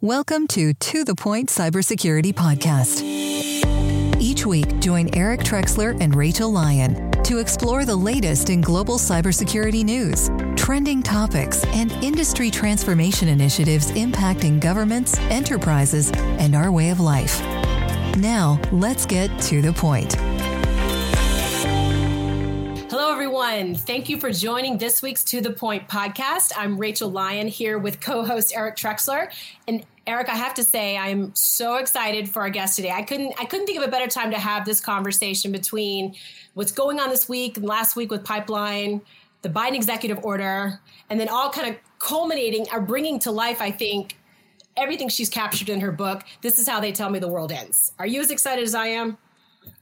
Welcome to To The Point Cybersecurity Podcast. Each week, join Eric Trexler and Rachel Lyon to explore the latest in global cybersecurity news, trending topics, and industry transformation initiatives impacting governments, enterprises, and our way of life. Now, let's get to the point. Hello, everyone. Thank you for joining this week's To The Point podcast. I'm Rachel Lyon here with co host Eric Trexler. And Eric, I have to say, I'm so excited for our guest today. I couldn't, I couldn't think of a better time to have this conversation between what's going on this week and last week with Pipeline, the Biden executive order, and then all kind of culminating or bringing to life, I think, everything she's captured in her book. This is how they tell me the world ends. Are you as excited as I am?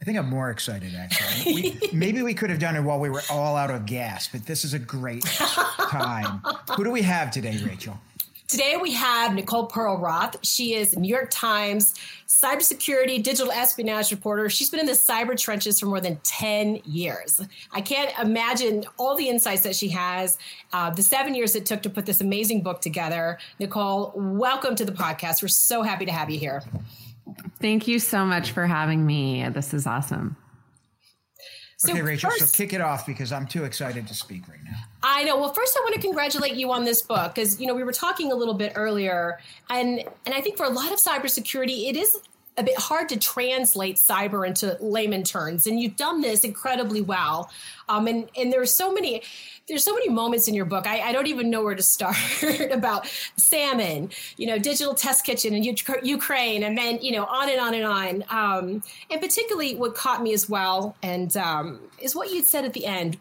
I think I'm more excited actually. We, maybe we could have done it while we were all out of gas, but this is a great time. Who do we have today, Rachel? Today we have Nicole Perlroth. She is New York Times cybersecurity digital espionage reporter. She's been in the cyber trenches for more than 10 years. I can't imagine all the insights that she has, uh, the seven years it took to put this amazing book together. Nicole, welcome to the podcast. We're so happy to have you here. Thank you so much for having me. This is awesome. So okay, Rachel, first, so kick it off because I'm too excited to speak right now. I know. Well, first I want to congratulate you on this book because you know we were talking a little bit earlier, and and I think for a lot of cybersecurity, it is a bit hard to translate cyber into layman terms, and you've done this incredibly well. Um, and and there's so many there's so many moments in your book. I, I don't even know where to start about salmon, you know, digital test kitchen in Ukraine, and then you know on and on and on. Um, and particularly, what caught me as well, and um, is what you said at the end.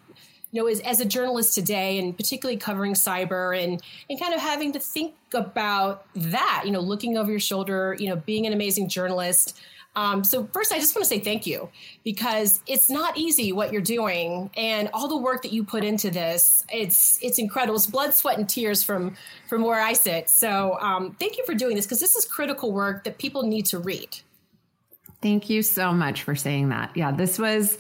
You know, as, as a journalist today, and particularly covering cyber, and and kind of having to think about that. You know, looking over your shoulder. You know, being an amazing journalist. Um, so first, I just want to say thank you because it's not easy what you're doing and all the work that you put into this. It's it's incredible. It's blood, sweat, and tears from from where I sit. So um, thank you for doing this because this is critical work that people need to read. Thank you so much for saying that. Yeah, this was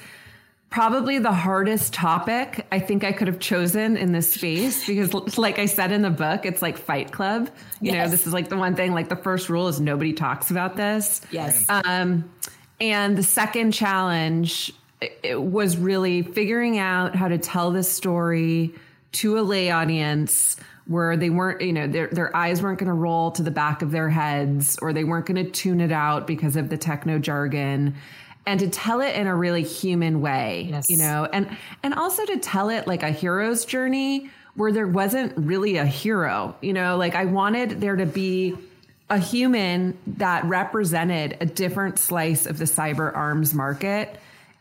probably the hardest topic I think I could have chosen in this space because, like I said in the book, it's like Fight Club. You yes. know, this is like the one thing, like the first rule is nobody talks about this. Yes. Um, and the second challenge it was really figuring out how to tell this story to a lay audience where they weren't, you know, their their eyes weren't going to roll to the back of their heads or they weren't going to tune it out because of the techno jargon and to tell it in a really human way, yes. you know, and and also to tell it like a hero's journey where there wasn't really a hero, you know, like I wanted there to be a human that represented a different slice of the cyber arms market.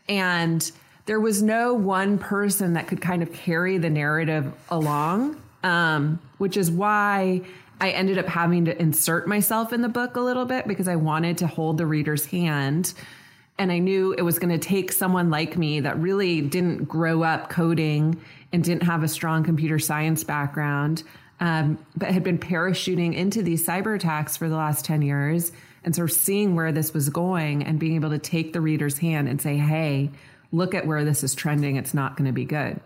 And there was no one person that could kind of carry the narrative along um, which is why I ended up having to insert myself in the book a little bit because I wanted to hold the reader's hand and I knew it was going to take someone like me that really didn't grow up coding and didn't have a strong computer science background, um, but had been parachuting into these cyber attacks for the last 10 years and sort of seeing where this was going and being able to take the reader's hand and say, hey, look at where this is trending. It's not going to be good.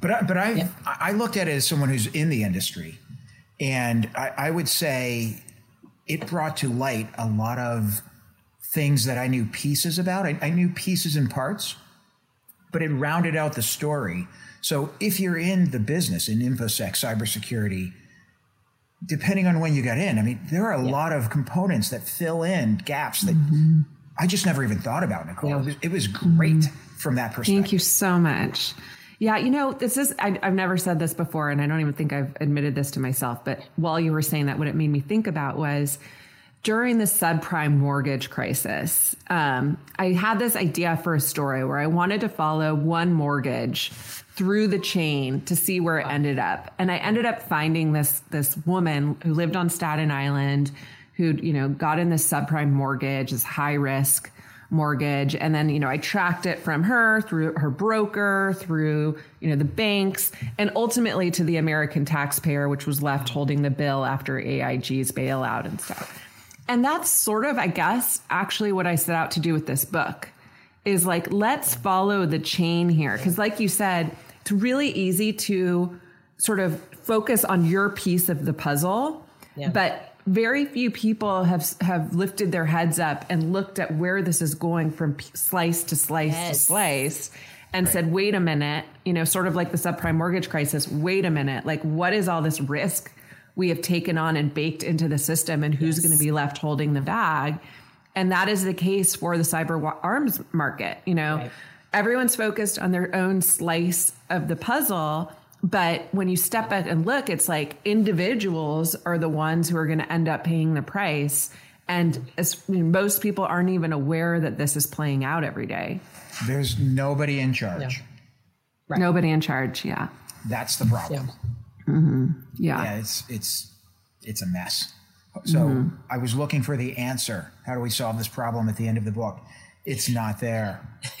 But I, but I yeah. I looked at it as someone who's in the industry, and I, I would say it brought to light a lot of things that I knew pieces about. I, I knew pieces and parts, but it rounded out the story. So if you're in the business in infosec cybersecurity, depending on when you got in, I mean, there are a yeah. lot of components that fill in gaps that mm-hmm. I just never even thought about, Nicole. Yeah. It, was, it, was, great mm-hmm. from that perspective. Thank you so much. Yeah, you know, this is, I, have never said this before, and I don't even think I've admitted this to myself, but while you were saying that, what it made me think about was during the subprime mortgage crisis, um, I had this idea for a story where I wanted to follow one mortgage through the chain to see where it ended up. And I ended up finding this this woman who lived on Staten Island, who you know got in this subprime mortgage, this high risk mortgage, and then you know I tracked it from her through her broker, through you know the banks, and ultimately to the American taxpayer, which was left holding the bill after AIG's bailout and stuff. And that's sort of, I guess, actually what I set out to do with this book is like, let's follow the chain here. Cause like you said, it's really easy to sort of focus on your piece of the puzzle. Yeah. But very few people have have lifted their heads up and looked at where this is going from slice to slice yes. to slice and right. said, wait a minute, you know, sort of like the subprime mortgage crisis, wait a minute, like what is all this risk we have taken on and baked into the system and who's yes. going to be left holding the bag? And that is the case for the cyber arms market. You know, right. everyone's focused on their own slice of the puzzle. But when you step back and look, it's like individuals are the ones who are going to end up paying the price. And as, I mean, most people aren't even aware that this is playing out every day. There's nobody in charge. Right. Nobody in charge. Yeah. That's the problem. Yeah. Mm-hmm. yeah. Yeah. It's it's it's a mess. So mm-hmm. I was looking for the answer. How do we solve this problem at the end of the book? It's not there.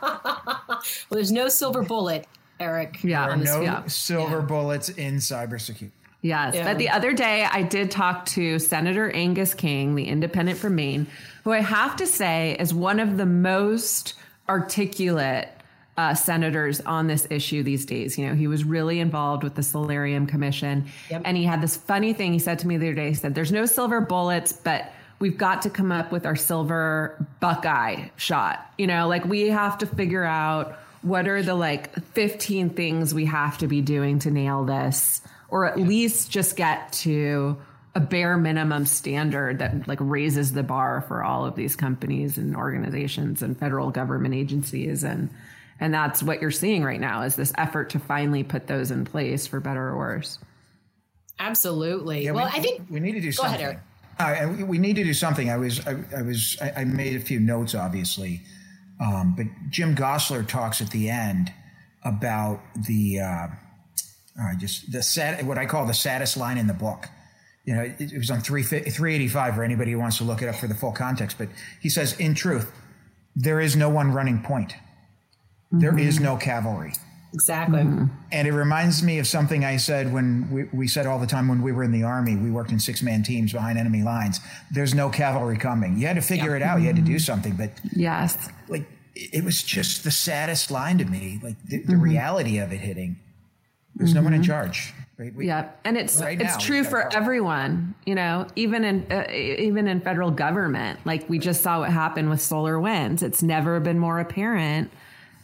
well, there's no silver bullet, Eric. Yeah. There are no yeah. silver yeah. bullets in cybersecurity. Yes. Yeah. But the other day I did talk to Senator Angus King, the independent from Maine, who I have to say is one of the most articulate uh, senators on this issue these days. You know, he was really involved with the Solarium Commission. Yep. And he had this funny thing he said to me the other day. He said, There's no silver bullets, but we've got to come up with our silver Buckeye shot. You know, like we have to figure out what are the like 15 things we have to be doing to nail this, or at least just get to a bare minimum standard that like raises the bar for all of these companies and organizations and federal government agencies and and that's what you're seeing right now is this effort to finally put those in place for better or worse. Absolutely. Yeah, well we, i think we need to do something. Ahead, uh, we need to do something. I was i, I was I, I, made a few notes obviously. Um, but jim gosler talks at the end about the uh, uh, just the sad what i call the saddest line in the book. You know, it, it was on 3, 385 for anybody who wants to look it up for the full context. But he says, in truth, there is no one running point. Mm-hmm. There is no cavalry. Exactly. Mm-hmm. And it reminds me of something I said when we, we said all the time when we were in the army, we worked in six man teams behind enemy lines. There's no cavalry coming. You had to figure yep. it out. You had to do something. But yes, like it was just the saddest line to me, like the, the mm-hmm. reality of it hitting. There's no one in mm-hmm. charge. Right? We, yeah, and it's right it's now, true for everyone. You know, even in uh, even in federal government, like we just saw what happened with solar winds. It's never been more apparent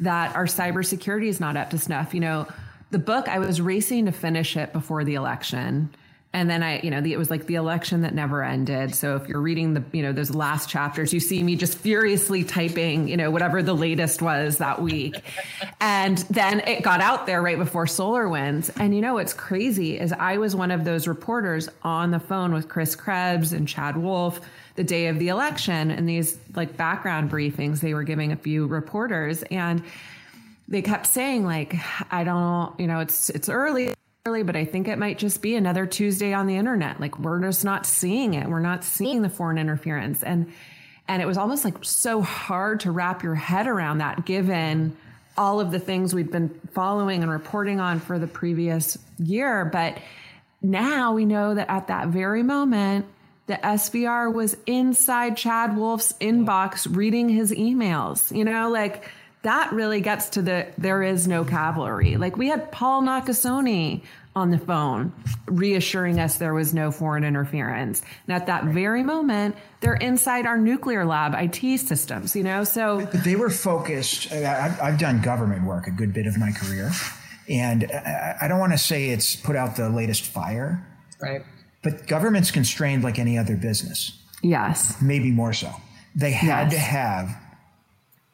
that our cybersecurity is not up to snuff. You know, the book I was racing to finish it before the election, and then I, you know, the, it was like the election that never ended. So if you're reading the, you know, those last chapters, you see me just furiously typing, you know, whatever the latest was that week. and then it got out there right before Solar Winds. And you know, what's crazy is I was one of those reporters on the phone with Chris Krebs and Chad Wolf the day of the election and these like background briefings they were giving a few reporters and they kept saying like, I don't, you know, it's, it's early early, but I think it might just be another Tuesday on the internet. Like we're just not seeing it. We're not seeing the foreign interference. And and it was almost like so hard to wrap your head around that given all of the things we've been following and reporting on for the previous year. But now we know that at that very moment, the SVR was inside Chad Wolf's inbox reading his emails. You know, like that really gets to the there is no cavalry. Like we had Paul Nakasone on the phone reassuring us there was no foreign interference. And at that very moment, they're inside our nuclear lab IT systems, you know? So but they were focused. I've done government work a good bit of my career. And uh, I don't want to say it's put out the latest fire. Right. But government's constrained like any other business. Yes. Maybe more so. They had yes. to have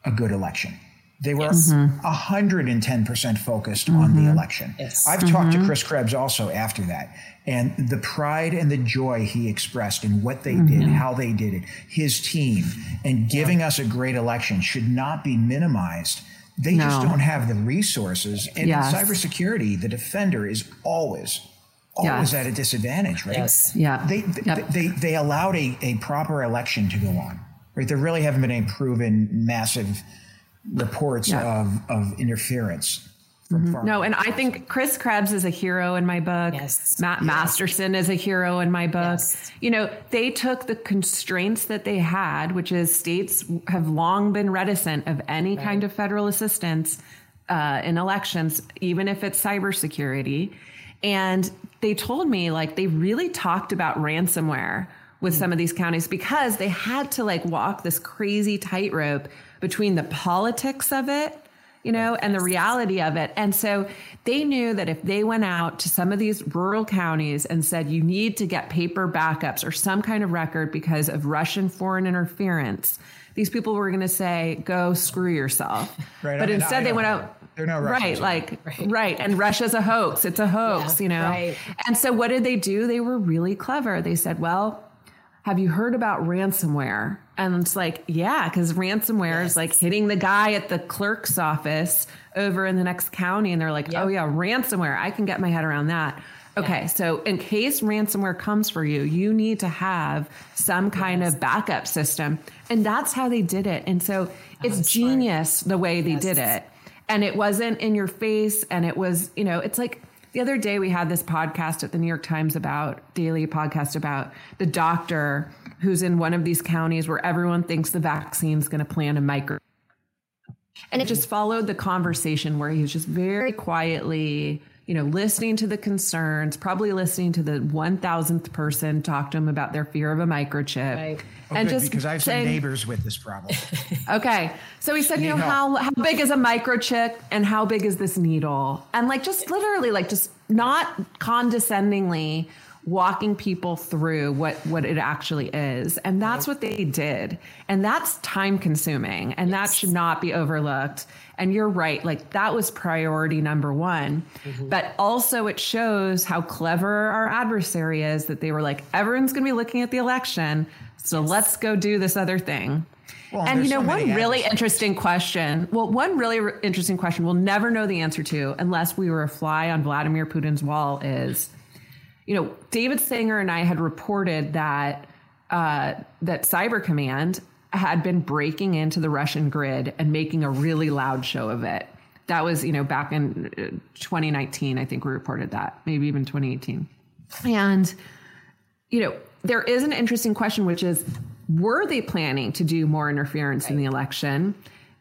a good election. They were yes. 110% focused mm-hmm. on the mm-hmm. election. Yes. I've mm-hmm. talked to mm-hmm. Chris Krebs also after that. And the pride and the joy he expressed in what they mm-hmm. did, how they did it, his team, and giving yeah. us a great election should not be minimized. They no. just don't have the resources. And yes. in cybersecurity, the defender is always, always yes. at a disadvantage, right? Yes. Yeah. They, yep. they, they allowed a, a proper election to go on, right? There really haven't been any proven massive reports yeah. of, of interference. Mm-hmm. No, and I think Chris Krebs is a hero in my book. Yes. Matt yes. Masterson is a hero in my book. Yes. You know, they took the constraints that they had, which is states have long been reticent of any right. kind of federal assistance uh, in elections, even if it's cybersecurity. And they told me like they really talked about ransomware with some of these counties because they had to like walk this crazy tightrope between the politics of it you know, and the reality of it. And so they knew that if they went out to some of these rural counties and said, you need to get paper backups or some kind of record because of Russian foreign interference, these people were going to say, go screw yourself. Right. But instead, they went out. They're no Russians. Right, like right. right, and Russia's a hoax. It's a hoax, yeah, you know. Right. And so, what did they do? They were really clever. They said, "Well, have you heard about ransomware?" And it's like, yeah, because ransomware yes. is like hitting the guy at the clerk's office over in the next county. And they're like, yep. oh, yeah, ransomware. I can get my head around that. Okay, yeah. so in case ransomware comes for you, you need to have some kind yes. of backup system. And that's how they did it. And so it's genius smart. the way they yes. did it. And it wasn't in your face. And it was, you know, it's like the other day we had this podcast at the New York Times about daily podcast about the doctor who's in one of these counties where everyone thinks the vaccine's going to plant a micro. And it just followed the conversation where he was just very quietly, you know, listening to the concerns, probably listening to the 1000th person talk to them about their fear of a microchip. Right. Oh, and good, just because I have saying, some neighbors with this problem. okay. So he said, you know, how, how big is a microchip and how big is this needle? And like, just literally, like, just not condescendingly walking people through what what it actually is and that's what they did and that's time consuming and yes. that should not be overlooked and you're right like that was priority number 1 mm-hmm. but also it shows how clever our adversary is that they were like everyone's going to be looking at the election so yes. let's go do this other thing well, and you know, so one really interesting question. Well, one really re- interesting question we'll never know the answer to unless we were a fly on Vladimir Putin's wall is you know, David Sanger and I had reported that uh, that Cyber Command had been breaking into the Russian grid and making a really loud show of it. That was, you know, back in uh, 2019, I think we reported that, maybe even 2018. And, you know, there is an interesting question, which is were they planning to do more interference right. in the election?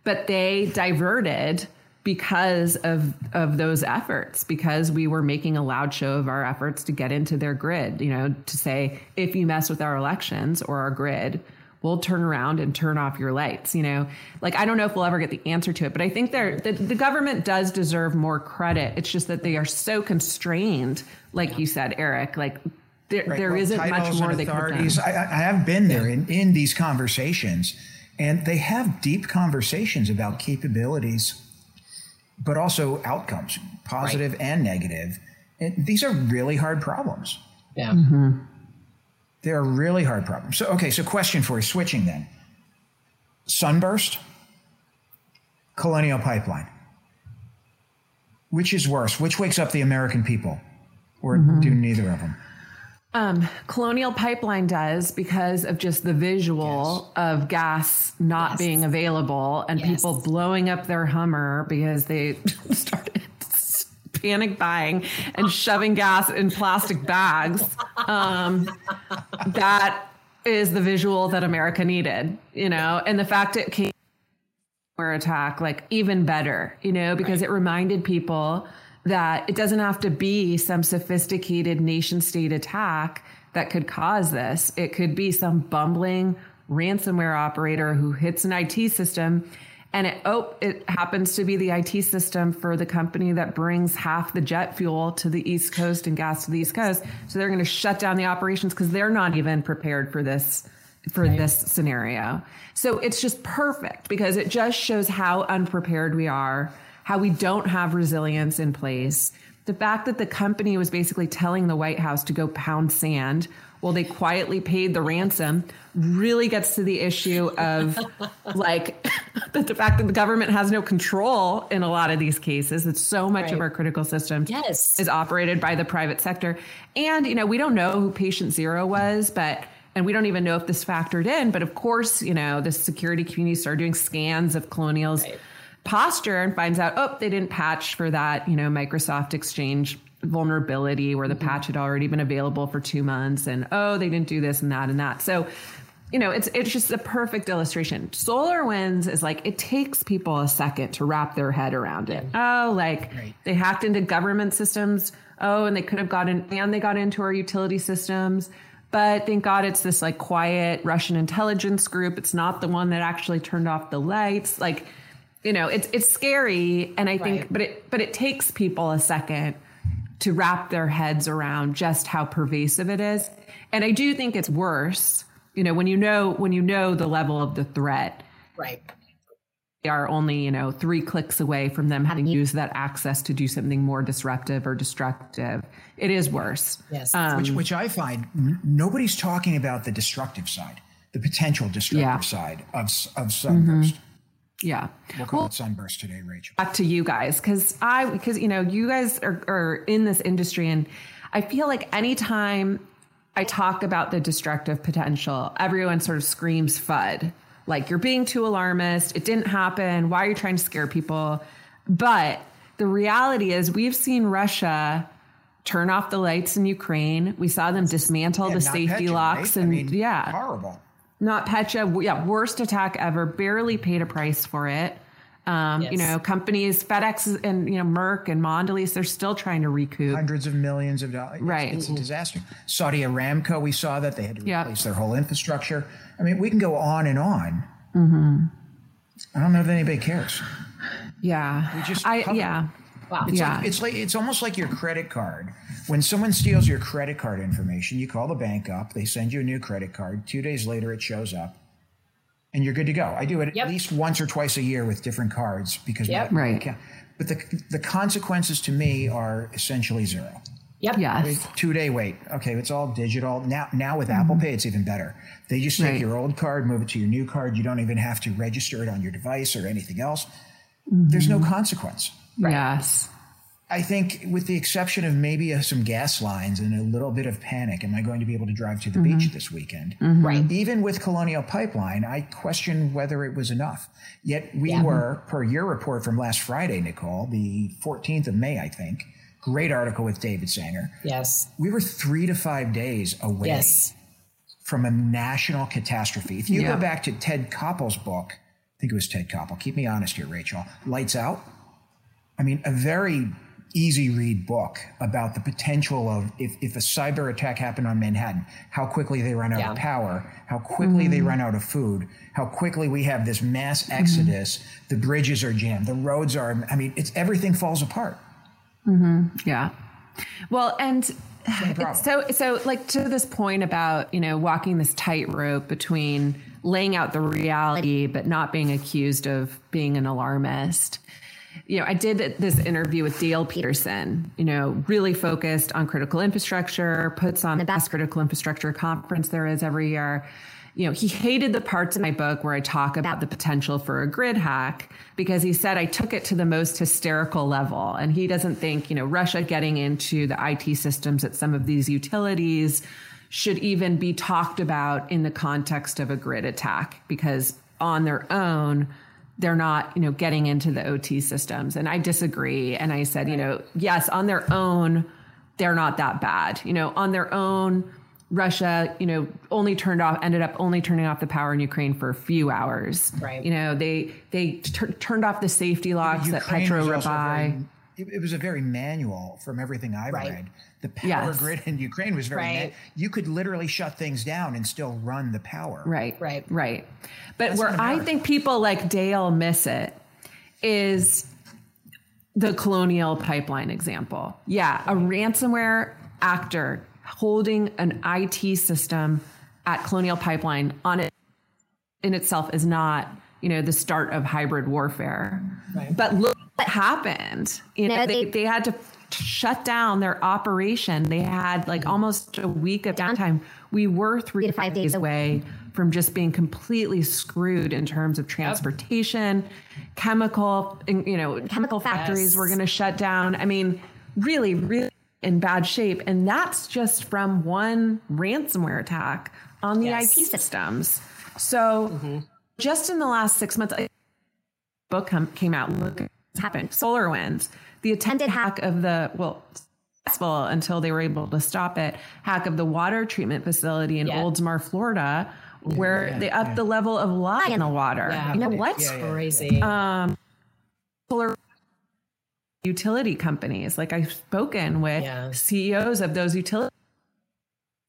But they diverted because of of those efforts because we were making a loud show of our efforts to get into their grid you know to say if you mess with our elections or our grid we'll turn around and turn off your lights you know? Like i don't know if we'll ever get the answer to it but i think they're the, the government does deserve more credit. It's just that they are so constrained like you said eric like there, right. there well, not much more they could have I, I have been there in, in these conversations and they have deep conversations about capabilities but also outcomes, positive right. and negative. And these are really hard problems. Yeah. Mm-hmm. They're really hard problems. So, okay, so question for you, switching then. Sunburst, Colonial Pipeline. Which is worse? Which wakes up the American people? Or mm-hmm. do neither of them? Um, Colonial Pipeline does because of just the visual yes. of gas not yes. being available and yes. people blowing up their Hummer because they started panic buying and shoving gas in plastic bags. Um, that is the visual that America needed, you know, and the fact it came attack like even better, you know, because right. it reminded people that it doesn't have to be some sophisticated nation state attack that could cause this. It could be some bumbling ransomware operator who hits an IT system and it oh it happens to be the IT system for the company that brings half the jet fuel to the East Coast and gas to the East Coast. So they're going to shut down the operations because they're not even prepared for this for right. this scenario. So it's just perfect because it just shows how unprepared we are how we don't have resilience in place. The fact that the company was basically telling the White House to go pound sand while they quietly paid the ransom really gets to the issue of like the fact that the government has no control in a lot of these cases. It's so much right. of our critical system yes. is operated by the private sector. And, you know, we don't know who patient zero was, but and we don't even know if this factored in. But of course, you know, the security community started doing scans of colonials. Right posture and finds out, oh, they didn't patch for that, you know, Microsoft Exchange vulnerability where the mm-hmm. patch had already been available for two months and oh, they didn't do this and that and that. So you know, it's it's just a perfect illustration. solar winds is like it takes people a second to wrap their head around it. Oh, like right. they hacked into government systems. Oh, and they could have gotten and they got into our utility systems. But thank God it's this like quiet Russian intelligence group. It's not the one that actually turned off the lights. Like, you know, it's it's scary. And I think right. but it but it takes people a second to wrap their heads around just how pervasive it is. And I do think it's worse you know when you know when you know the level of the threat right they are only you know three clicks away from them having used that access to do something more disruptive or destructive it is worse yes um, which, which i find n- nobody's talking about the destructive side the potential destructive yeah. side of, of sunburst mm-hmm. Yeah. We'll call well, it sunburst today, Rachel. Back to you guys. Cause I, because, you know, you guys are, are in this industry and I feel like anytime I talk about the destructive potential, everyone sort of screams FUD. Like, you're being too alarmist. It didn't happen. Why are you trying to scare people? But the reality is, we've seen Russia turn off the lights in Ukraine. We saw them dismantle yeah, the safety locks. And I mean, yeah, horrible. Not Petya. Yeah, worst attack ever. Barely paid a price for it. Um, yes. You know, companies, FedEx and you know Merck and Mondelez, they're still trying to recoup hundreds of millions of dollars. Right, it's, it's a disaster. Saudi Aramco, we saw that they had to replace yep. their whole infrastructure. I mean, we can go on and on. Mm-hmm. I don't know if anybody cares. Yeah, we just I yeah. Wow. It's yeah. Like, it's like it's almost like your credit card. When someone steals your credit card information, you call the bank up, they send you a new credit card. Two days later, it shows up and you're good to go. I do it yep. at least once or twice a year with different cards because yep. my, right. But the the consequences to me are essentially zero. Yep. Yes. Two day wait. Okay, it's all digital now. Now with mm-hmm. Apple Pay, it's even better. They just take right. your old card, move it to your new card. You don't even have to register it on your device or anything else. Mm-hmm. There's no consequence. Right. Yes. I think, with the exception of maybe uh, some gas lines and a little bit of panic, am I going to be able to drive to the mm-hmm. beach this weekend? Mm-hmm. Right. Even with Colonial Pipeline, I question whether it was enough. Yet we yeah. were, per your report from last Friday, Nicole, the 14th of May, I think. Great article with David Sanger. Yes. We were three to five days away yes. from a national catastrophe. If you yeah. go back to Ted Koppel's book, I think it was Ted Koppel. Keep me honest here, Rachel. Lights Out. I mean, a very easy read book about the potential of if, if a cyber attack happened on Manhattan, how quickly they run out yeah. of power, how quickly mm-hmm. they run out of food, how quickly we have this mass mm-hmm. exodus, mm-hmm. the bridges are jammed, the roads are, I mean, it's everything falls apart. Mm-hmm. Yeah. Well, and so, so like to this point about, you know, walking this tightrope between laying out the reality, but not being accused of being an alarmist you know, I did this interview with Dale Peterson, you know, really focused on critical infrastructure, puts on the best critical infrastructure conference there is every year. You know, he hated the parts of my book where I talk about the potential for a grid hack because he said I took it to the most hysterical level. And he doesn't think, you know, Russia getting into the IT systems at some of these utilities should even be talked about in the context of a grid attack because on their own, they're not, you know, getting into the OT systems. And I disagree. And I said, you know, yes, on their own, they're not that bad. You know, on their own, Russia, you know, only turned off, ended up only turning off the power in Ukraine for a few hours. Right. You know, they they t- turned off the safety locks at Petro Rabigh. It, it, was a very manual from everything I've right. read. The power yes. grid in Ukraine was very. Right. Man- you could literally shut things down and still run the power. Right. Right. Right. But That's where I think people like Dale miss it is the colonial pipeline example. Yeah, a ransomware actor holding an IT system at Colonial Pipeline on it in itself is not, you know, the start of hybrid warfare. Right. But look what happened. You know, they, they had to shut down their operation. They had like almost a week of downtime. We were three to five days away from just being completely screwed in terms of transportation, yep. chemical, you know, chemical factories yes. were going to shut down. I mean, really, really in bad shape. And that's just from one ransomware attack on the yes. IT systems. So mm-hmm. just in the last six months, a book came out. Look, what's happened. SolarWinds, the attempted hack of the, well, successful until they were able to stop it, hack of the water treatment facility in yes. Oldsmar, Florida, where yeah, they upped yeah. the level of lye in the water. Yeah. You know what? Yeah, yeah. Crazy. Um, solar utility companies. Like I've spoken with Yeah. CEOs of those utilities,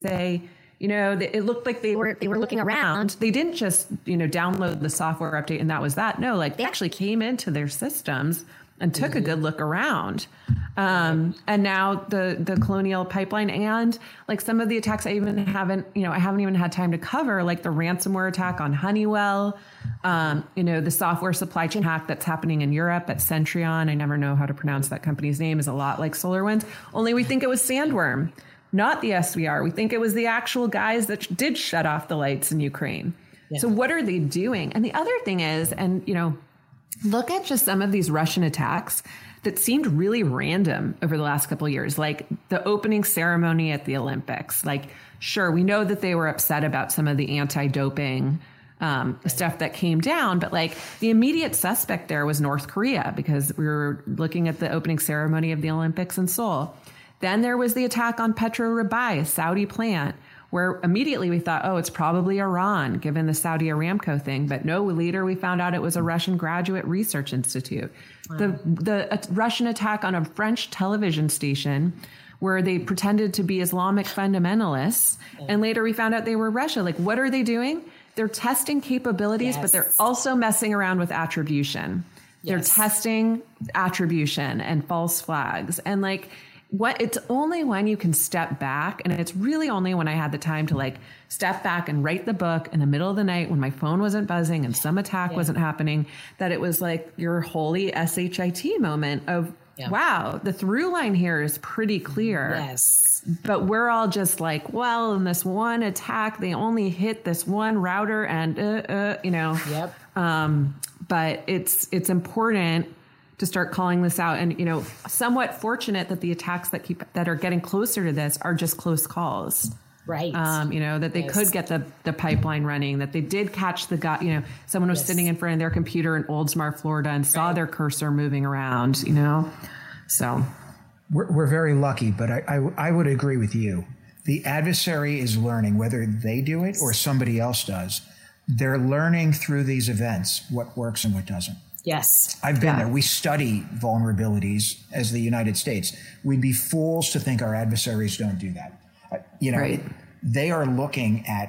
say, you know, it looked like they were they were looking around. They didn't just you know download the software update and that was that. No, like they actually came into their systems and took a good look around. Um, and now the the colonial pipeline and like some of the attacks I even haven't you know I haven't even had time to cover like the ransomware attack on Honeywell. Um, you know the software supply chain hack that's happening in Europe at Centreon. I never know how to pronounce that company's name. Is a lot like SolarWinds. Only we think it was Sandworm not the SVR. We think it was the actual guys that did shut off the lights in Ukraine. So what are they doing? And the other thing is, and you know, look at just some of these Russian attacks that seemed really random over the last couple years, like the opening ceremony at the Olympics. Like, sure, we know that they were upset about some of the anti-doping um, stuff that came down, but like the immediate suspect there was North Korea because we were looking at the opening ceremony of the Olympics in Seoul. Then there was the attack on Petro Rabigh, a Saudi plant, where immediately we thought, oh, it's probably Iran, given the Saudi Aramco thing. But no, later we found out it was a Russian graduate research institute. The the uh, Russian attack on a French television station. Where they pretended to be Islamic fundamentalists, and later we found out they were Russia. Like, what are they doing? They're testing capabilities, but they're also messing around with attribution. They're testing attribution and false flags. And like what it's only when you can step back and it's really only when I had the time to like step back and write the book in the middle of the night when my phone wasn't buzzing and some attack wasn't happening that it was like your holy SHIT moment of Yeah. wow, the through line here is pretty clear yes. but we're all just like, well, in this one attack, they only hit this one router, and uh, uh, you know. Yep. Um, but it's it's important to start calling this out, and you know, somewhat fortunate that the attacks that keep that are getting closer to this are just close calls. Right. Um, you know that they Yes. could get the the pipeline running. That they did catch the guy. You know, someone was Yes. sitting in front of their computer in Oldsmar, Florida, and saw Right. their cursor moving around. You know, so We're, we're very lucky, but I, I, I would agree with you. The adversary is learning, whether they do it or somebody else does. They're learning through these events what works and what doesn't. Yes. I've been Yeah. there. We study vulnerabilities as the United States. We'd be fools to think our adversaries don't do that. Uh, You know, Right. they are looking at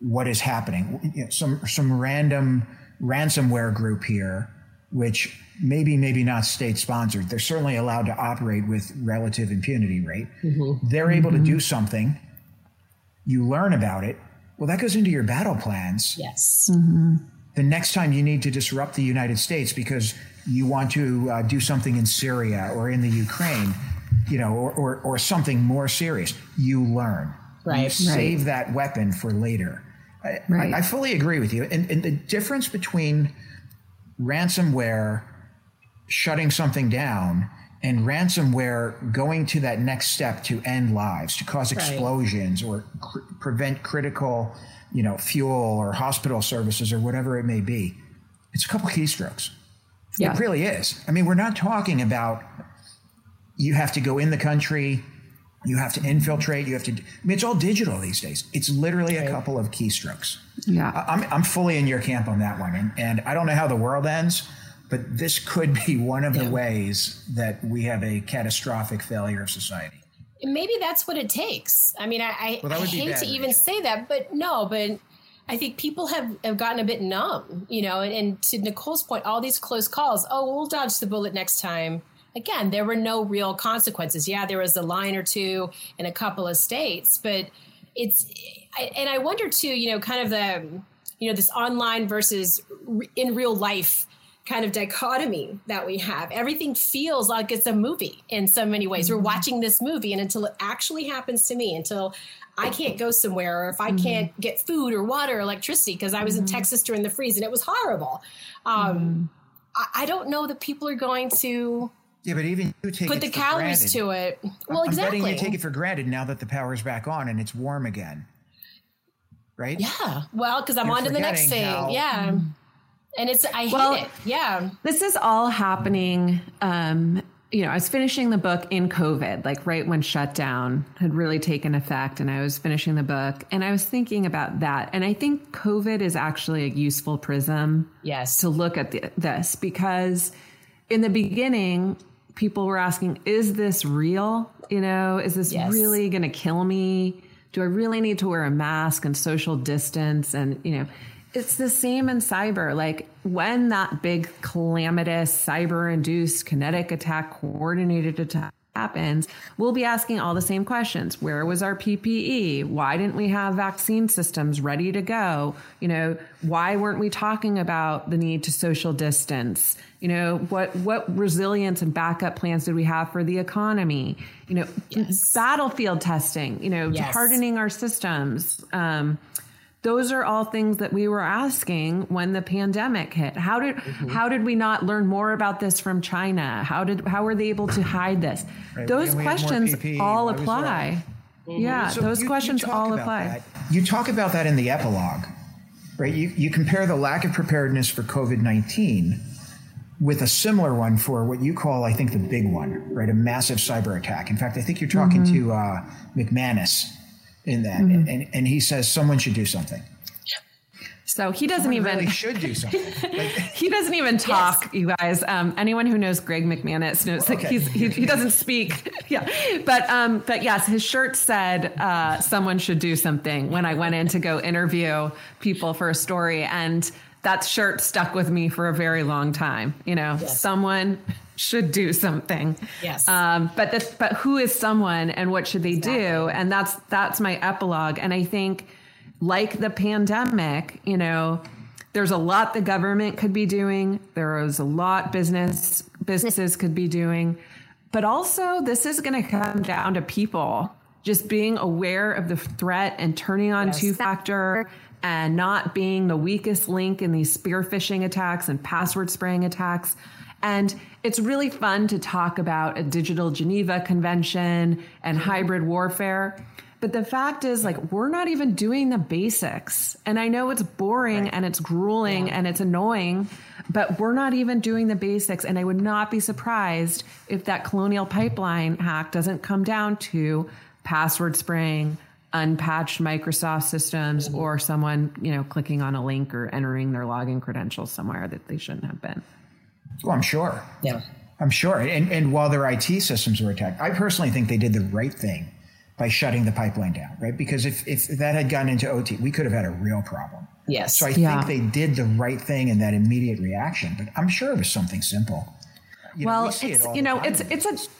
what is happening. You know, some some random ransomware group here, which maybe maybe not state sponsored. They're certainly allowed to operate with relative impunity, right? Mm-hmm. They're able to mm-hmm. do something. You learn about it. Well, that goes into your battle plans Yes. Mm-hmm. The next time you need to disrupt the United States because you want to uh, do something in Syria or in the Ukraine, you know, or, or, or something more serious, you learn. You Right. save that weapon for later. I, Right. I, I fully agree with you. And, and the difference between ransomware shutting something down and ransomware going to that next step to end lives, to cause explosions or cr- prevent critical, you know, fuel or hospital services or whatever it may be. It's a couple keystrokes. Yeah. It really is. I mean, we're not talking about you have to go in the country, you have to infiltrate, you have to. I mean, it's all digital these days. It's literally a couple of keystrokes. yeah. I'm, I'm fully in your camp on that one. And, and I don't know how the world ends, but this could be one of the ways that we have a catastrophic failure of society. Maybe that's what it takes. I mean, I, I, Well, I hate bad, to even Rachel. say that, but no, but I think people have, have gotten a bit numb, you know, and, and to Nicole's point, all these close calls, oh, we'll dodge the bullet next time. Again, there were no real consequences. Yeah, there was a line or two in a couple of states, but it's, and I wonder too, you know, kind of the, you know, this online versus in real life kind of dichotomy that we have. Everything feels like it's a movie in so many ways. We're mm-hmm. watching this movie, and until it actually happens to me, until I can't go somewhere, or if I mm-hmm. can't get food or water or electricity because I was in mm-hmm. Texas during the freeze and it was horrible, um, I, I don't know that people are going to Yeah, but even you take put the calories granted. to it. Well, I'm exactly. betting you take it for granted now that the power's back on and it's warm again. Right? yeah. Well, because I'm You're on to the next thing. how- Yeah. And it's I hate it. Yeah. This is all happening um, you know, I was finishing the book in COVID, like right when shutdown had really taken effect. And I was finishing the book and I was thinking about that. And I think COVID is actually a useful prism yes. to look at the, this because in the beginning, people were asking, is this real? You know, is this yes. really going to kill me? Do I really need to wear a mask and social distance? And, you know, it's the same in cyber. Like when that big calamitous cyber induced kinetic attack, coordinated attack happens, we'll be asking all the same questions. Where was our PPE? Why didn't we have vaccine systems ready to go? You know, why weren't we talking about the need to social distance? You know, what what resilience and backup plans did we have for the economy? You know, yes. battlefield testing, you know, yes. hardening our systems. Um, those are all things that we were asking when the pandemic hit how did mm-hmm. how did we not learn more about this from china how did how were they able to hide this right. those questions all apply mm-hmm. yeah so those you, questions you all apply that. you talk about that in the epilogue right you, you compare the lack of preparedness for covid-19 with a similar one for what you call, I think, the big one, right? A massive cyber attack. In fact, I think you're talking mm-hmm. to uh, McManus in that, mm-hmm. and, and he says someone should do something. So he doesn't Someone even really should do something. Like, he doesn't even talk, yes. you guys. Um, anyone who knows Greg McManus knows that he's he, he, doesn't speak. yeah, but um, but yes, his shirt said uh, someone should do something when I went in to go interview people for a story, and that shirt stuck with me for a very long time. You know, yes. someone should do something. Yes. Um, but this, but who is someone and what should they exactly. do? And that's that's my epilogue. And I think, like the pandemic, you know, there's a lot the government could be doing. There is a lot business businesses could be doing, but also this is going to come down to people just being aware of the threat and turning on yes. two factor and not being the weakest link in these spear phishing attacks and password spraying attacks. And it's really fun to talk about a digital Geneva convention and hybrid warfare. But the fact is, like, we're not even doing the basics. And I know it's boring right. and it's grueling yeah. and it's annoying, but we're not even doing the basics. And I would not be surprised if that colonial pipeline hack doesn't come down to password spraying, unpatched Microsoft systems, mm-hmm. or someone, you know, clicking on a link or entering their login credentials somewhere that they shouldn't have been. Well, I'm sure. Yeah. I'm sure. And, and while their IT systems were attacked, I personally think they did the right thing by shutting the pipeline down, right? Because if, if that had gone into OT, we could have had a real problem. Yes. So I yeah. think they did the right thing in that immediate reaction, but I'm sure it was something simple. You well, know, we it's, it you know, it's, it's a,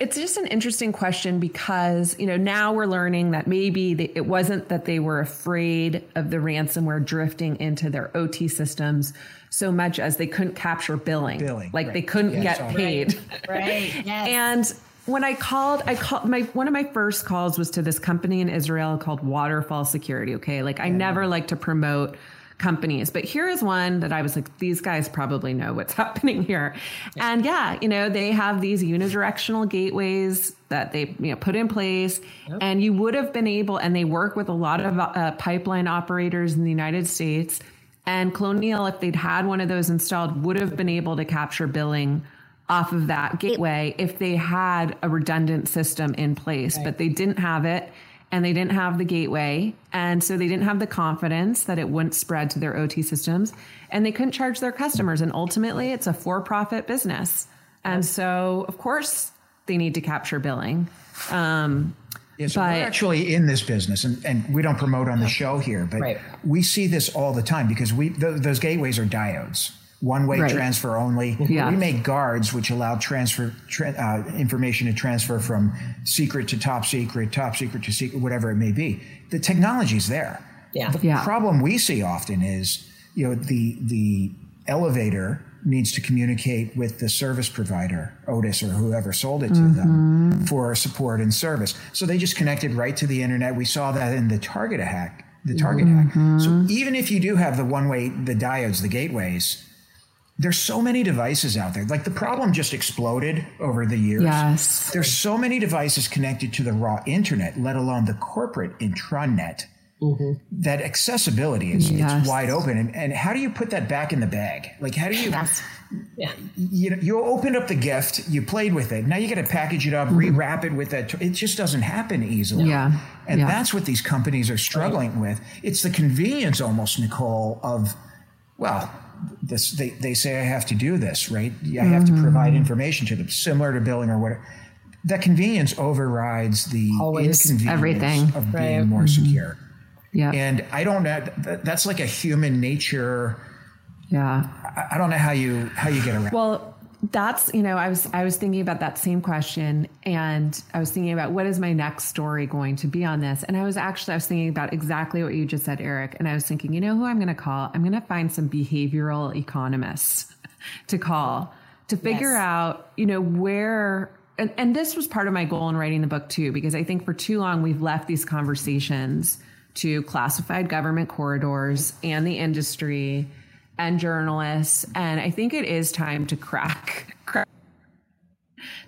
it's just an interesting question because you know now we're learning that maybe they, it wasn't that they were afraid of the ransomware drifting into their OT systems so much as they couldn't capture billing, billing like right. they couldn't yes, get paid. Right. right. Yes. and when I called, I called my one of my first calls was to this company in Israel called Waterfall Security. Okay, like I never like to promote companies. But here is one that I was like, these guys probably know what's happening here. Yeah. And yeah, you know, they have these unidirectional gateways that they you know put in place, yep. and you would have been able, and they work with a lot of uh, pipeline operators in the United States. And Colonial, if they'd had one of those installed, would have been able to capture billing off of that gateway if they had a redundant system in place, right. but they didn't have it and they didn't have the gateway. And so they didn't have the confidence that it wouldn't spread to their OT systems and they couldn't charge their customers. And ultimately, it's a for profit business. And so, of course, they need to capture billing. Um, yeah, so but, we're actually in this business, and, and we don't promote on the show here, but right. we see this all the time because we th- those gateways are diodes one way right. transfer only. Yeah. We make guards which allow transfer tra- uh, information to transfer from secret to top secret, top secret to secret, whatever it may be. The technology's there. Yeah. The yeah. problem we see often is, you know, the the elevator needs to communicate with the service provider, Otis or whoever sold it to mm-hmm. them for support and service. So they just connected right to the internet. We saw that in the Target hack, the Target mm-hmm. hack. So even if you do have the one way, the diodes, the gateways, there's so many devices out there. Like the problem just exploded over the years. Yes. There's so many devices connected to the raw internet, let alone the corporate intranet mm-hmm. that accessibility is yes. it's wide open. And, and how do you put that back in the bag? Like, how do you, yes. yeah. you know, you opened up the gift, you played with it. Now you got to package it up, mm-hmm. rewrap it with that. It just doesn't happen easily. Yeah. And yeah. that's what these companies are struggling right. with. It's the convenience almost, Nicole, of, well, this, they, they say I have to do this, right? I have mm-hmm. to provide information to them, similar to billing or whatever that convenience overrides the Always. inconvenience Everything. of being more mm-hmm. secure. Yeah. And I don't know. That's like a human nature. Yeah. I, don't know how you how you get around. Well, that's you know I was I was thinking about that same question, and I was thinking about what is my next story going to be on this, and I was actually I was thinking about exactly what you just said, Eric, and I was thinking, you know who I'm going to call? I'm going to find some behavioral economists to call to figure yes. out you know where and, and this was part of my goal in writing the book too, because I think for too long we've left these conversations to classified government corridors and the industry and journalists. And I think it is time to crack, crack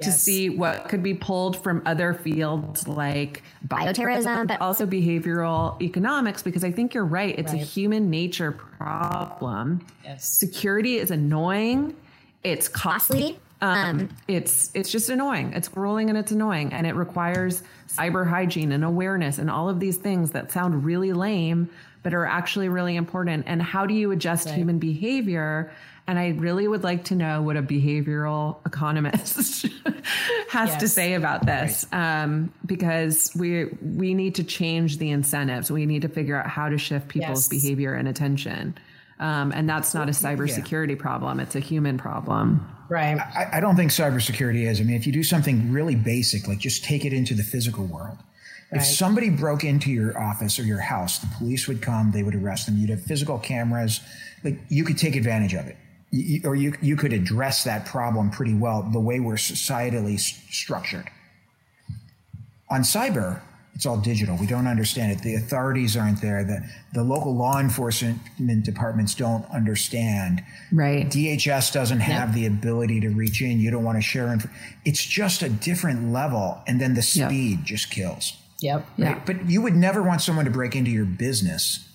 yes. to see what could be pulled from other fields like bioterrorism, but also behavioral economics, because I think you're right. It's right. a human nature problem. Yes. Security is annoying. It's costly. Um, it's it's just annoying. It's grueling and it's annoying, and it requires cyber hygiene and awareness and all of these things that sound really lame, but are actually really important. And how do you adjust right. human behavior? And I really would like to know what a behavioral economist has yes. to say about this, right. um, because we we need to change the incentives. We need to figure out how to shift people's yes. behavior and attention. Um, and that's not a cybersecurity yeah. problem; it's a human problem. Right. I, I, don't think cybersecurity is. I mean, if you do something really basic, like just take it into the physical world. If somebody broke into your office or your house, the police would come, they would arrest them. You'd have physical cameras. Like you could take advantage of it. You, or you, you could address that problem pretty well the way we're societally structured. On cyber, it's all digital. We don't understand it. The authorities aren't there. The, the local law enforcement departments don't understand. Right. DHS doesn't have yep. the ability to reach in. You don't want to share info. It's just a different level. And then the speed yep. just kills. Yep. Right? Yeah. But you would never want someone to break into your business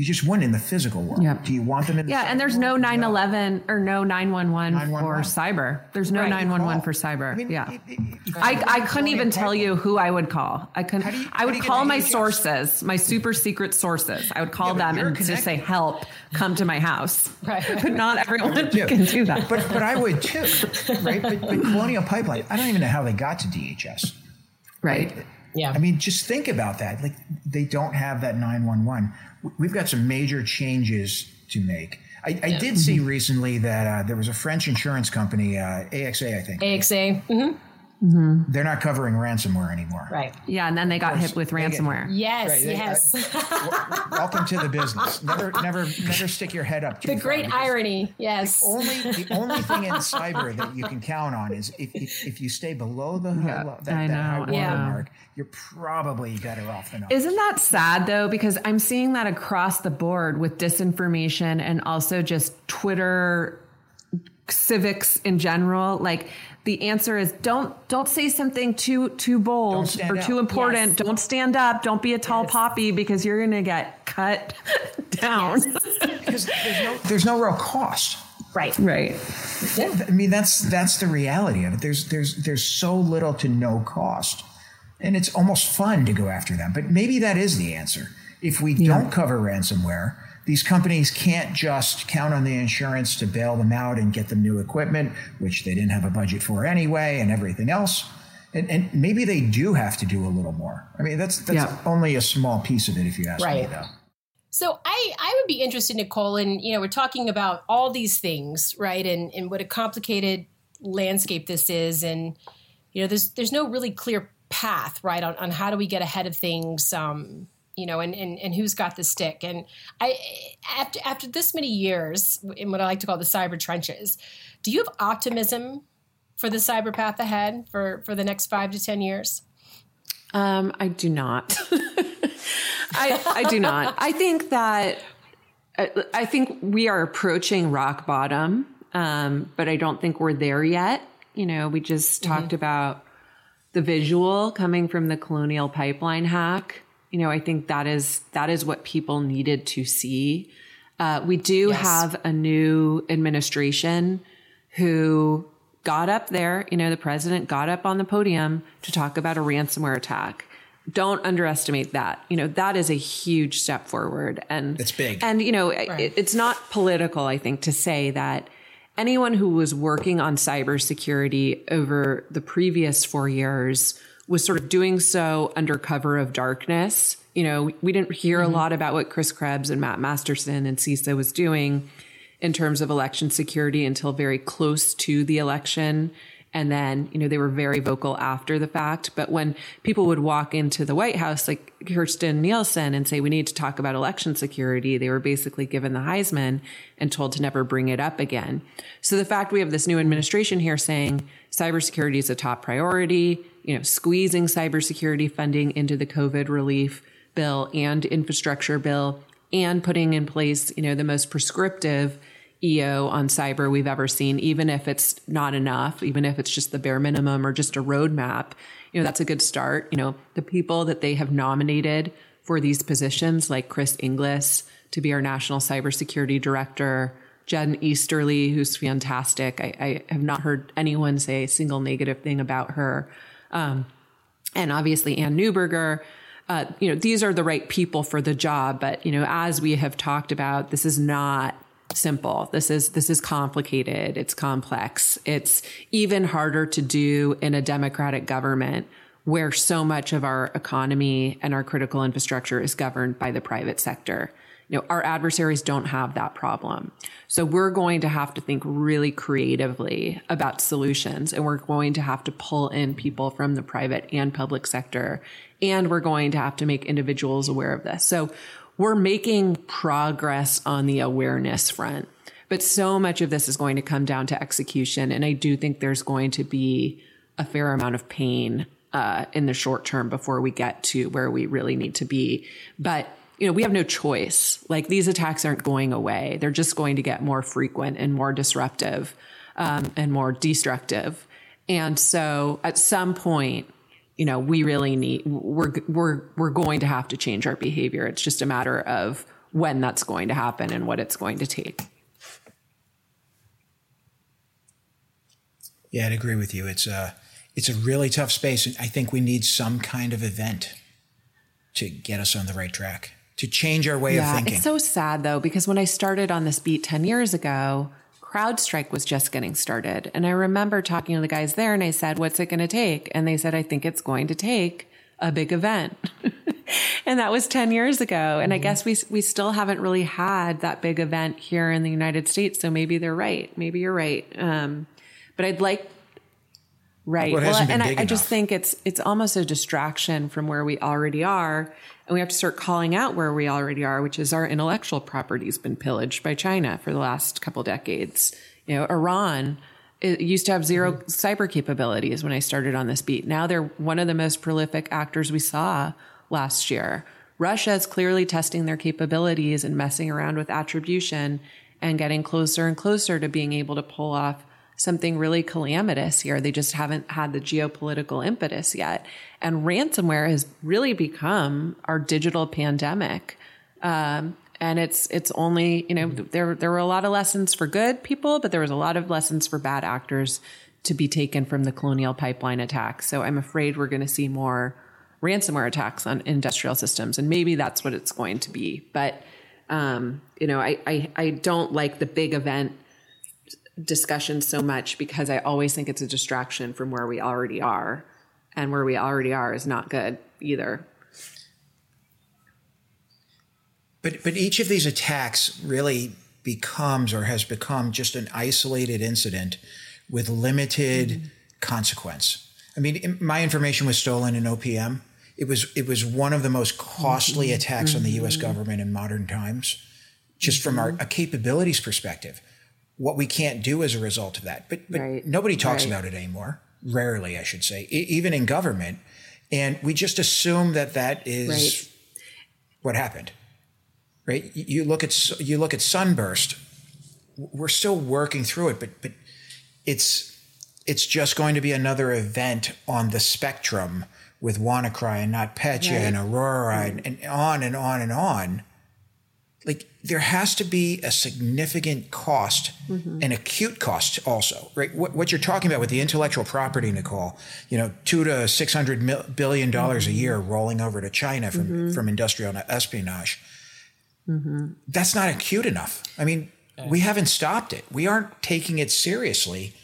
you just went in the physical world. Yep. Do you want them in the Yeah, and there's no 911 or no 911 for cyber. There's no right. 911 for cyber. I mean, yeah. It, it, I, I couldn't even tell you who I would call. I couldn't you, I would call my sources, my super secret sources. I would call yeah, them and just say help, come to my house. Right. but not everyone can do that. But but I would too. Right? But, but Colonial Pipeline, I don't even know how they got to DHS. Right. Yeah. I mean, just think about that. Like they don't have that 911 we've got some major changes to make. I, I did see mm-hmm. recently that uh, there was a French insurance company, uh, AXA, I think. AXA. Mm-hmm. Mm-hmm. They're not covering ransomware anymore. Right. Yeah, and then they got hit with ransomware. Get, yes, right, they, yes. Uh, welcome to the business. Never, never, never stick your head up. the great irony. Yes. The only, the only thing in cyber that you can count on is if, if, if you stay below the yeah, that, that high water yeah. mark, you're probably better off than. Isn't that sad though? Because I'm seeing that across the board with disinformation and also just Twitter civics in general like the answer is don't don't say something too too bold or too important. Yes. don't stand up. Don't be a tall yes. poppy because you're going to get cut down. Because there's no there's no real cost. Right. Right. Yeah. i mean that's that's the reality of it. There's there's there's so little to no cost and it's almost fun to go after them but maybe that is the answer. If we yeah. don't cover ransomware these companies can't just count on the insurance to bail them out and get them new equipment, which they didn't have a budget for anyway, and everything else. And, and maybe they do have to do a little more. I mean, that's that's yeah. only a small piece of it, if you ask right. me, though. So I, I would be interested, Nicole, and you know, we're talking about all these things, right? And and what a complicated landscape this is, and you know, there's there's no really clear path, right, on, on how do we get ahead of things. Um, you know, and, and, and who's got the stick. And I, after, after this many years in what I like to call the cyber trenches, do you have optimism for the cyber path ahead for, for the next five to 10 years? Um, I do not. I, I do not. I think that, I think we are approaching rock bottom, um, but I don't think we're there yet. You know, we just mm-hmm. talked about the visual coming from the colonial pipeline hack You know, I think that is that is what people needed to see. Uh, we do yes. have a new administration who got up there. You know, the president got up on the podium to talk about a ransomware attack. Don't underestimate that. You know, that is a huge step forward, and it's big. And you know, right. it, it's not political. I think to say that anyone who was working on cybersecurity over the previous four years was sort of doing so under cover of darkness. You know, we didn't hear mm-hmm. a lot about what Chris Krebs and Matt Masterson and CISA was doing in terms of election security until very close to the election. And then, you know, they were very vocal after the fact. But when people would walk into the White House, like Kirstjen Nielsen, and say, we need to talk about election security, they were basically given the Heisman and told to never bring it up again. So the fact we have this new administration here saying cybersecurity is a top priority, you know, squeezing cybersecurity funding into the COVID relief bill and infrastructure bill and putting in place, you know, the most prescriptive EO on cyber we've ever seen, even if it's not enough, even if it's just the bare minimum or just a roadmap, you know, that's a good start. You know, the people that they have nominated for these positions, like Chris Inglis to be our national cybersecurity director, Jen Easterly, who's fantastic. I, I have not heard anyone say a single negative thing about her. Um, and obviously Anne Neuberger. Uh, you know, these are the right people for the job, but you know, as we have talked about, this is not simple. This is this is complicated. It's complex. It's even harder to do in a democratic government where so much of our economy and our critical infrastructure is governed by the private sector. You know, our adversaries don't have that problem. So we're going to have to think really creatively about solutions and we're going to have to pull in people from the private and public sector and we're going to have to make individuals aware of this. So we're making progress on the awareness front, but so much of this is going to come down to execution. And I do think there's going to be a fair amount of pain uh, in the short term before we get to where we really need to be. But you know, we have no choice. Like these attacks aren't going away; they're just going to get more frequent and more disruptive um, and more destructive. And so, at some point, you know, we really need, we're, we're, we're going to have to change our behavior. It's just a matter of when that's going to happen and what it's going to take. Yeah, I'd agree with you. It's a, it's a really tough space. And I think we need some kind of event to get us on the right track, to change our way yeah, of thinking. It's so sad though, because when I started on this beat 10 years ago, CrowdStrike was just getting started. And I remember talking to the guys there and I said, what's it going to take? And they said, I think it's going to take a big event. and that was 10 years ago. And mm-hmm. I guess we, we still haven't really had that big event here in the United States. So maybe they're right. Maybe you're right. Um, but I'd like, right. Well, and I, I just think it's, it's almost a distraction from where we already are. And we have to start calling out where we already are, which is our intellectual property has been pillaged by China for the last couple decades. You know, Iran used to have 0 mm-hmm. cyber capabilities when I started on this beat. Now they're one of the most prolific actors we saw last year. Russia is clearly testing their capabilities and messing around with attribution and getting closer and closer to being able to pull off something really calamitous here. They just haven't had the geopolitical impetus yet. And ransomware has really become our digital pandemic. Um, and it's it's only you know there there were a lot of lessons for good people, but there was a lot of lessons for bad actors to be taken from the colonial pipeline attack. So I'm afraid we're going to see more ransomware attacks on industrial systems, and maybe that's what it's going to be. But um, you know, I, I I don't like the big event discussion so much because I always think it's a distraction from where we already are. And where we already are is not good either. But but each of these attacks really becomes or has become just an isolated incident with limited mm-hmm. consequence. I mean, my information was stolen in OPM. It was it was one of the most costly mm-hmm. attacks mm-hmm. on the U.S. Mm-hmm. government in modern times, just from our mm-hmm. capabilities perspective what we can't do as a result of that. But, but right. nobody talks right. about it anymore. Rarely, I should say, e- even in government. And we just assume that that is right. what happened. Right? You look at you look at Sunburst. We're still working through it, but but it's it's just going to be another event on the spectrum with WannaCry and NotPetya and Aurora and, and on and on and on. There has to be a significant cost, mm-hmm. an acute cost also, right? What, what, you're talking about with the intellectual property, Nicole, you know, two to six hundred mil, billion dollars mm-hmm. a year rolling over to China from mm-hmm. from industrial espionage. Mm-hmm. That's not acute enough. I mean, we haven't stopped it. We aren't taking it seriously.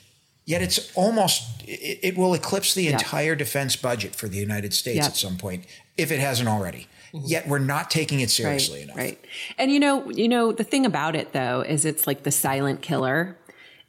Yet it's almost it, it will eclipse the entire defense budget for the United States at some point if it hasn't already. Mm-hmm. Yet we're not taking it seriously right, enough. Right. And you know, you know, the thing about it though is it's like the silent killer.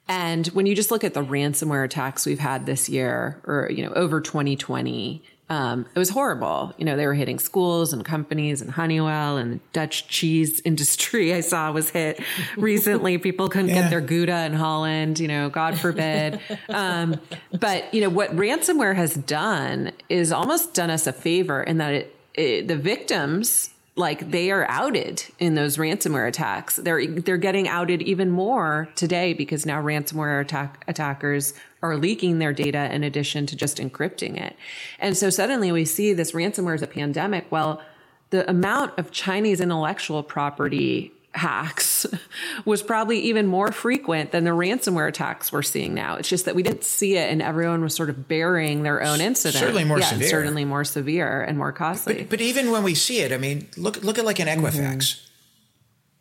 And when you just look at the ransomware attacks we've had this year or, you know, over 2020, um, it was horrible. You know, they were hitting schools and companies and Honeywell and the Dutch cheese industry I saw was hit recently. People couldn't yeah. get their Gouda in Holland, you know, God forbid. um, but, you know, what ransomware has done is almost done us a favor in that it, it the victims like they are outed in those ransomware attacks. They're they're getting outed even more today because now ransomware attack attackers are leaking their data in addition to just encrypting it. And so suddenly we see this ransomware as a pandemic. Well, the amount of Chinese intellectual property hacks was probably even more frequent than the ransomware attacks we're seeing now. It's just that we didn't see it and everyone was sort of bearing their own incident. Certainly more yeah, severe. Certainly more severe and more costly. But, but, even when we see it, I mean, look look at like an Equifax.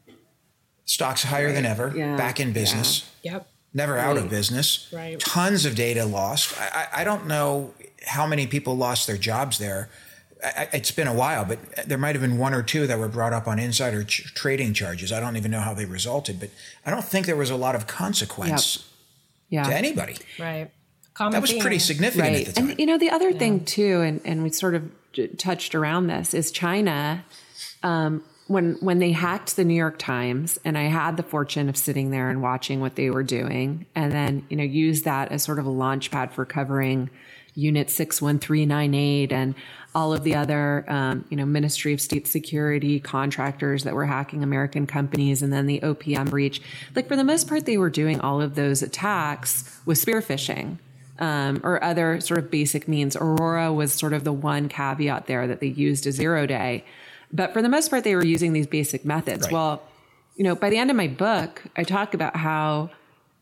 Mm-hmm. Stocks higher right. than ever, yeah. back in business. Yeah. Yep. Never right. out of business. Right. Tons of data lost. I, I don't know how many people lost their jobs there it's been a while, but there might have been one or two that were brought up on insider ch- trading charges. I don't even know how they resulted, but I don't think there was a lot of consequence yep. yeah. to anybody. Right. Common that was thing. pretty significant right. at the time. And you know, the other yeah. thing too, and, and we sort of touched around this, is China. Um, when when they hacked the New York Times, and I had the fortune of sitting there and watching what they were doing, and then you know use that as sort of a launch pad for covering Unit 61398 and all of the other, um, you know, Ministry of State Security contractors that were hacking American companies and then the OPM breach. Like for the most part, they were doing all of those attacks with spear phishing. Um, or other sort of basic means. Aurora was sort of the one caveat there that they used a zero day. But for the most part, they were using these basic methods. Right. Well, you know, by the end of my book, I talk about how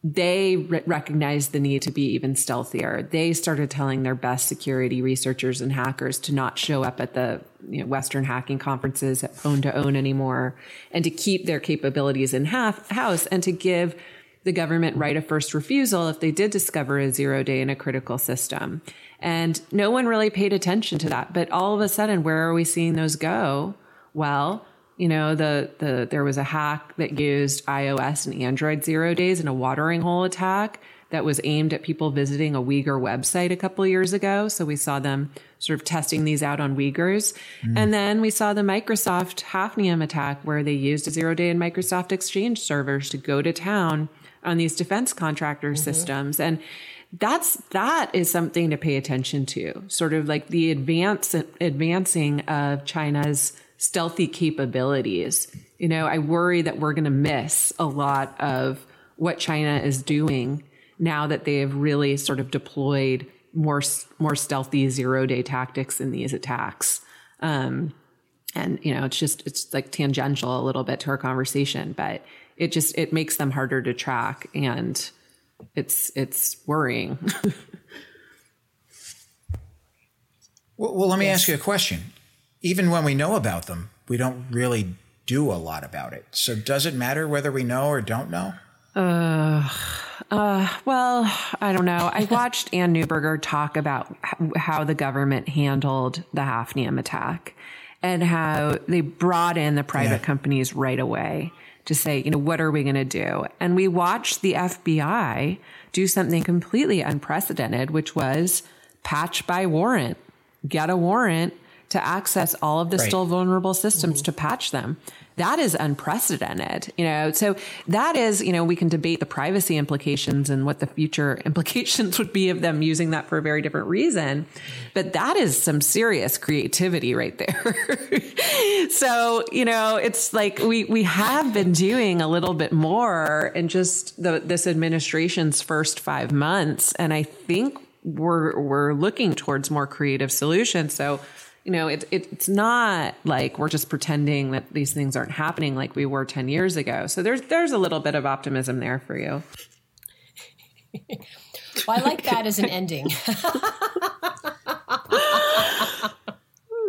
they re- recognized the need to be even stealthier. They started telling their best security researchers and hackers to not show up at the you know, Western hacking conferences at Pwn2Own anymore, and to keep their capabilities in half house, and to give the government right of first refusal if they did discover a zero day in a critical system. And no one really paid attention to that. But all of a sudden, where are we seeing those go? Well, you know, the, the, there was a hack that used iOS and Android zero days in a watering hole attack that was aimed at people visiting a Uyghur website a couple years ago. So we saw them sort of testing these out on Uyghurs. Mm. And then we saw the Microsoft Hafnium attack where they used a zero day in Microsoft Exchange servers to go to town on these defense contractor mm-hmm. systems. And that's that is something to pay attention to. Sort of like the advance advancing of China's stealthy capabilities. You know, I worry that we're going to miss a lot of what China is doing now that they have really sort of deployed more more stealthy zero day tactics in these attacks. Um, and you know, it's just it's like tangential a little bit to our conversation, but it just it makes them harder to track, and it's it's worrying. well, well, let me yes. ask you a question even when we know about them, we don't really do a lot about it. So does it matter whether we know or don't know? Uh, uh, well, I don't know. I watched Anne Neuberger talk about how the government handled the Hafnium attack and how they brought in the private yeah. companies right away to say, you know, what are we going to do? And we watched the FBI do something completely unprecedented, which was patch by warrant, get a warrant to access all of the right. still vulnerable systems mm-hmm. to patch them. That is unprecedented, you know. So that is, you know, we can debate the privacy implications and what the future implications would be of them using that for a very different reason. But that is some serious creativity right there. so, you know, it's like we we have been doing a little bit more in just the this administration's first 5 months and I think we're we're looking towards more creative solutions. So, you know, it, it, it's not like we're just pretending that these things aren't happening like we were 10 years ago. So there's there's a little bit of optimism there for you. well, I like that as an ending.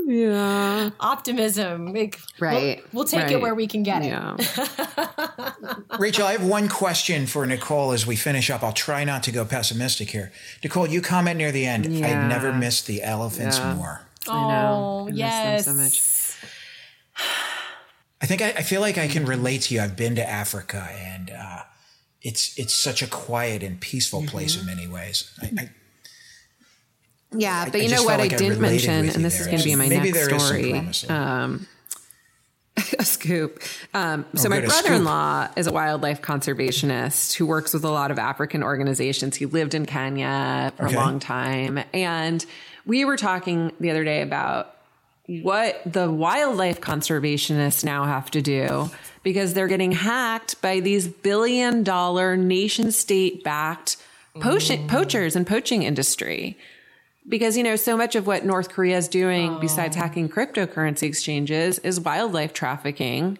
yeah. Optimism. Like, right. We'll, we'll take right. it where we can get it. Rachel, I have one question for Nicole as we finish up. I'll try not to go pessimistic here. Nicole, you comment near the end. Yeah. I never missed the elephants Yeah. more. I know. Oh, I miss them yes. so much. I think I, I feel like I can relate to you. I've been to Africa, and uh, it's it's such a quiet and peaceful place in many ways. I, I, Yeah, but you just know what like I I didn't mention, and this there. is going to be my Maybe next there is story. promise. Um, a scoop. Um, so Oh, my good, a scoop. brother-in-law is a wildlife conservationist who works with a lot of African organizations. He lived in Kenya for Okay. a long time, and we were talking the other day about what the wildlife conservationists now have to do because they're getting hacked by these billion dollar nation state backed poaching, poachers and poaching industry. Because, you know, so much of what North Korea is doing besides hacking cryptocurrency exchanges is wildlife trafficking.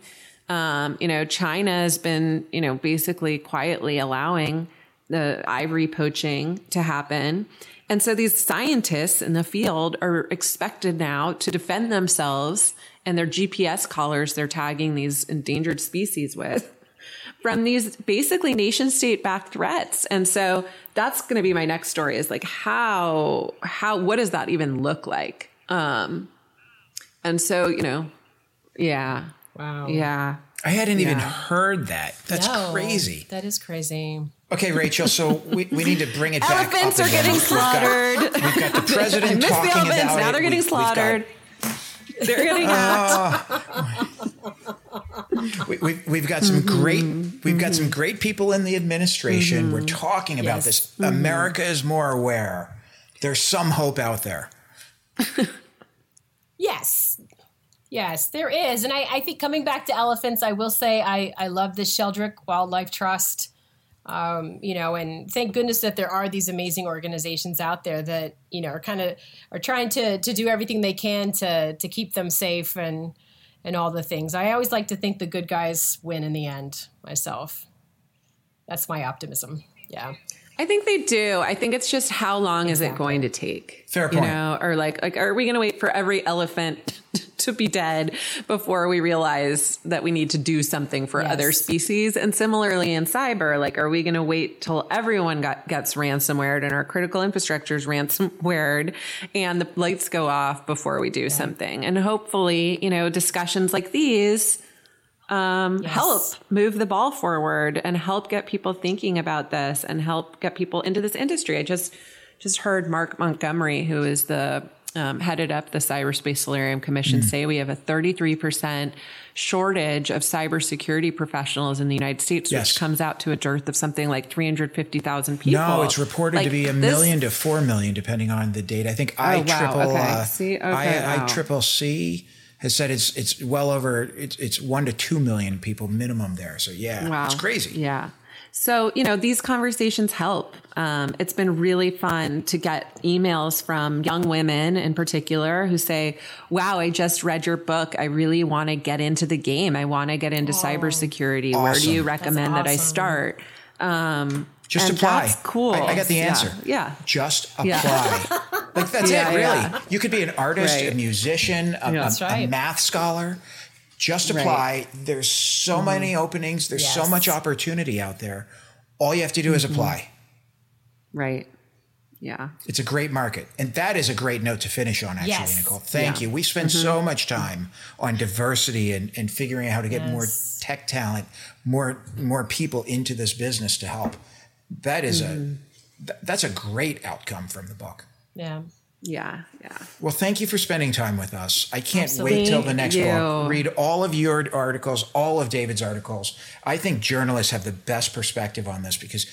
Um, you know, China has been, you know, basically quietly allowing the ivory poaching to happen. And so these scientists in the field are expected now to defend themselves and their GPS collars they're tagging these endangered species with from these basically nation state backed threats. And so that's going to be my next story is like how how what does that even look like? Um and so, you know, yeah. Wow. Yeah. I hadn't even heard that. That's No, crazy. That is crazy. Okay, Rachel. So we, we need to bring it back. Elephants up are again. getting We've got- slaughtered. We've got, the president I missed talking the elephants. about Now it. they're getting We've- we've got- slaughtered. They're getting hacked. we, we, we've got some great Mm-hmm. we've got some great people in the administration we're talking about Yes. this Mm-hmm. america is more aware there's some hope out there Yes. Yes, there is. And I, I think coming back to elephants, I will say I, I love the Sheldrick Wildlife Trust. Um, you know, and thank goodness that there are these amazing organizations out there that, you know, are kind of are trying to to do everything they can to to keep them safe and and all the things. I always like to think the good guys win in the end myself. That's my optimism. Yeah. I think they do. I think it's just how long is it going to take? Fair point. You know, or like, like, are we going to wait for every elephant to be dead before we realize that we need to do something for Yes. other species? And similarly in cyber, like, are we going to wait till everyone got, gets ransomwared and our critical infrastructure is ransomwared and the lights go off before we do something? And hopefully, you know, discussions like these um, help move the ball forward and help get people thinking about this and help get people into this industry. I just just heard Mark Montgomery, who is the um, headed up the Cyberspace Solarium Commission, say we have a 33% shortage of cybersecurity professionals in the United States, Yes. which comes out to a dearth of something like 350,000 people. no it's reported to be a this- million to four million depending on the date i think i Oh, wow. triple Okay. uh, See? Okay, I, I triple c has said it's it's well over it's it's one to two million people minimum there so yeah Wow. it's crazy Yeah. So, you know, these conversations help. Um, it's been really fun to get emails from young women in particular who say, wow, I just read your book. I really want to get into the game. I want to get into cybersecurity. Where do you Awesome. recommend that I start? Um, just and apply That's cool. I, I got the answer Yeah. just Yeah. apply like that's Yeah, it really yeah. you could be an artist a musician a, Yeah. a- That's a math scholar just apply there's so many openings there's so much opportunity out there all you have to do is apply Right. Yeah. it's a great market and that is a great note to finish on actually Yes. nicole thank Yeah. you we spend so mm-hmm. much time on diversity and, and figuring out how to get more tech talent more more people into this business to help that is a mm-hmm. th- that's a great outcome from the book Yeah. Yeah. Yeah. Well, thank you for spending time with us. I can't Absolutely. wait till the next Thank book. Read all of your articles, all of David's articles. I think journalists have the best perspective on this because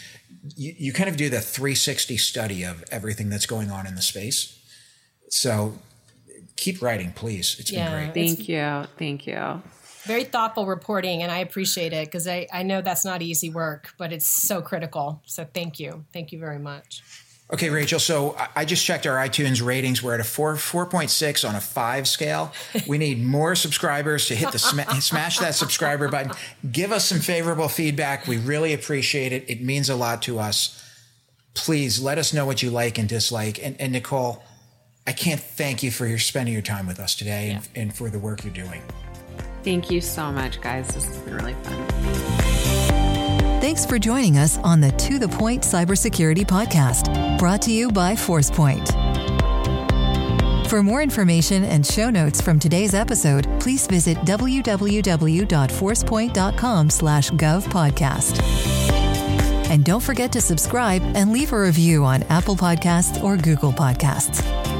you, you kind of do the 360 study of everything that's going on in the space. So keep writing, please. It's Yeah. been great. Thank you. Thank you. Very thoughtful reporting, and I appreciate it because I, I know that's not easy work, but it's so critical. So thank you. Thank you very much. Okay, Rachel. So I just checked our iTunes ratings. We're at a four four point six on a five scale. We need more subscribers to hit the sm- smash that subscriber button. Give us some favorable feedback. We really appreciate it. It means a lot to us. Please let us know what you like and dislike. And, and Nicole, I can't thank you for your spending your time with us today yeah. and, and for the work you're doing. Thank you so much, guys. This has been really fun. Thanks for joining us on the To The Point Cybersecurity Podcast, brought to you by ForcePoint. For more information and show notes from today's episode, please visit www.forcepoint.com slash govpodcast. And don't forget to subscribe and leave a review on Apple Podcasts or Google Podcasts.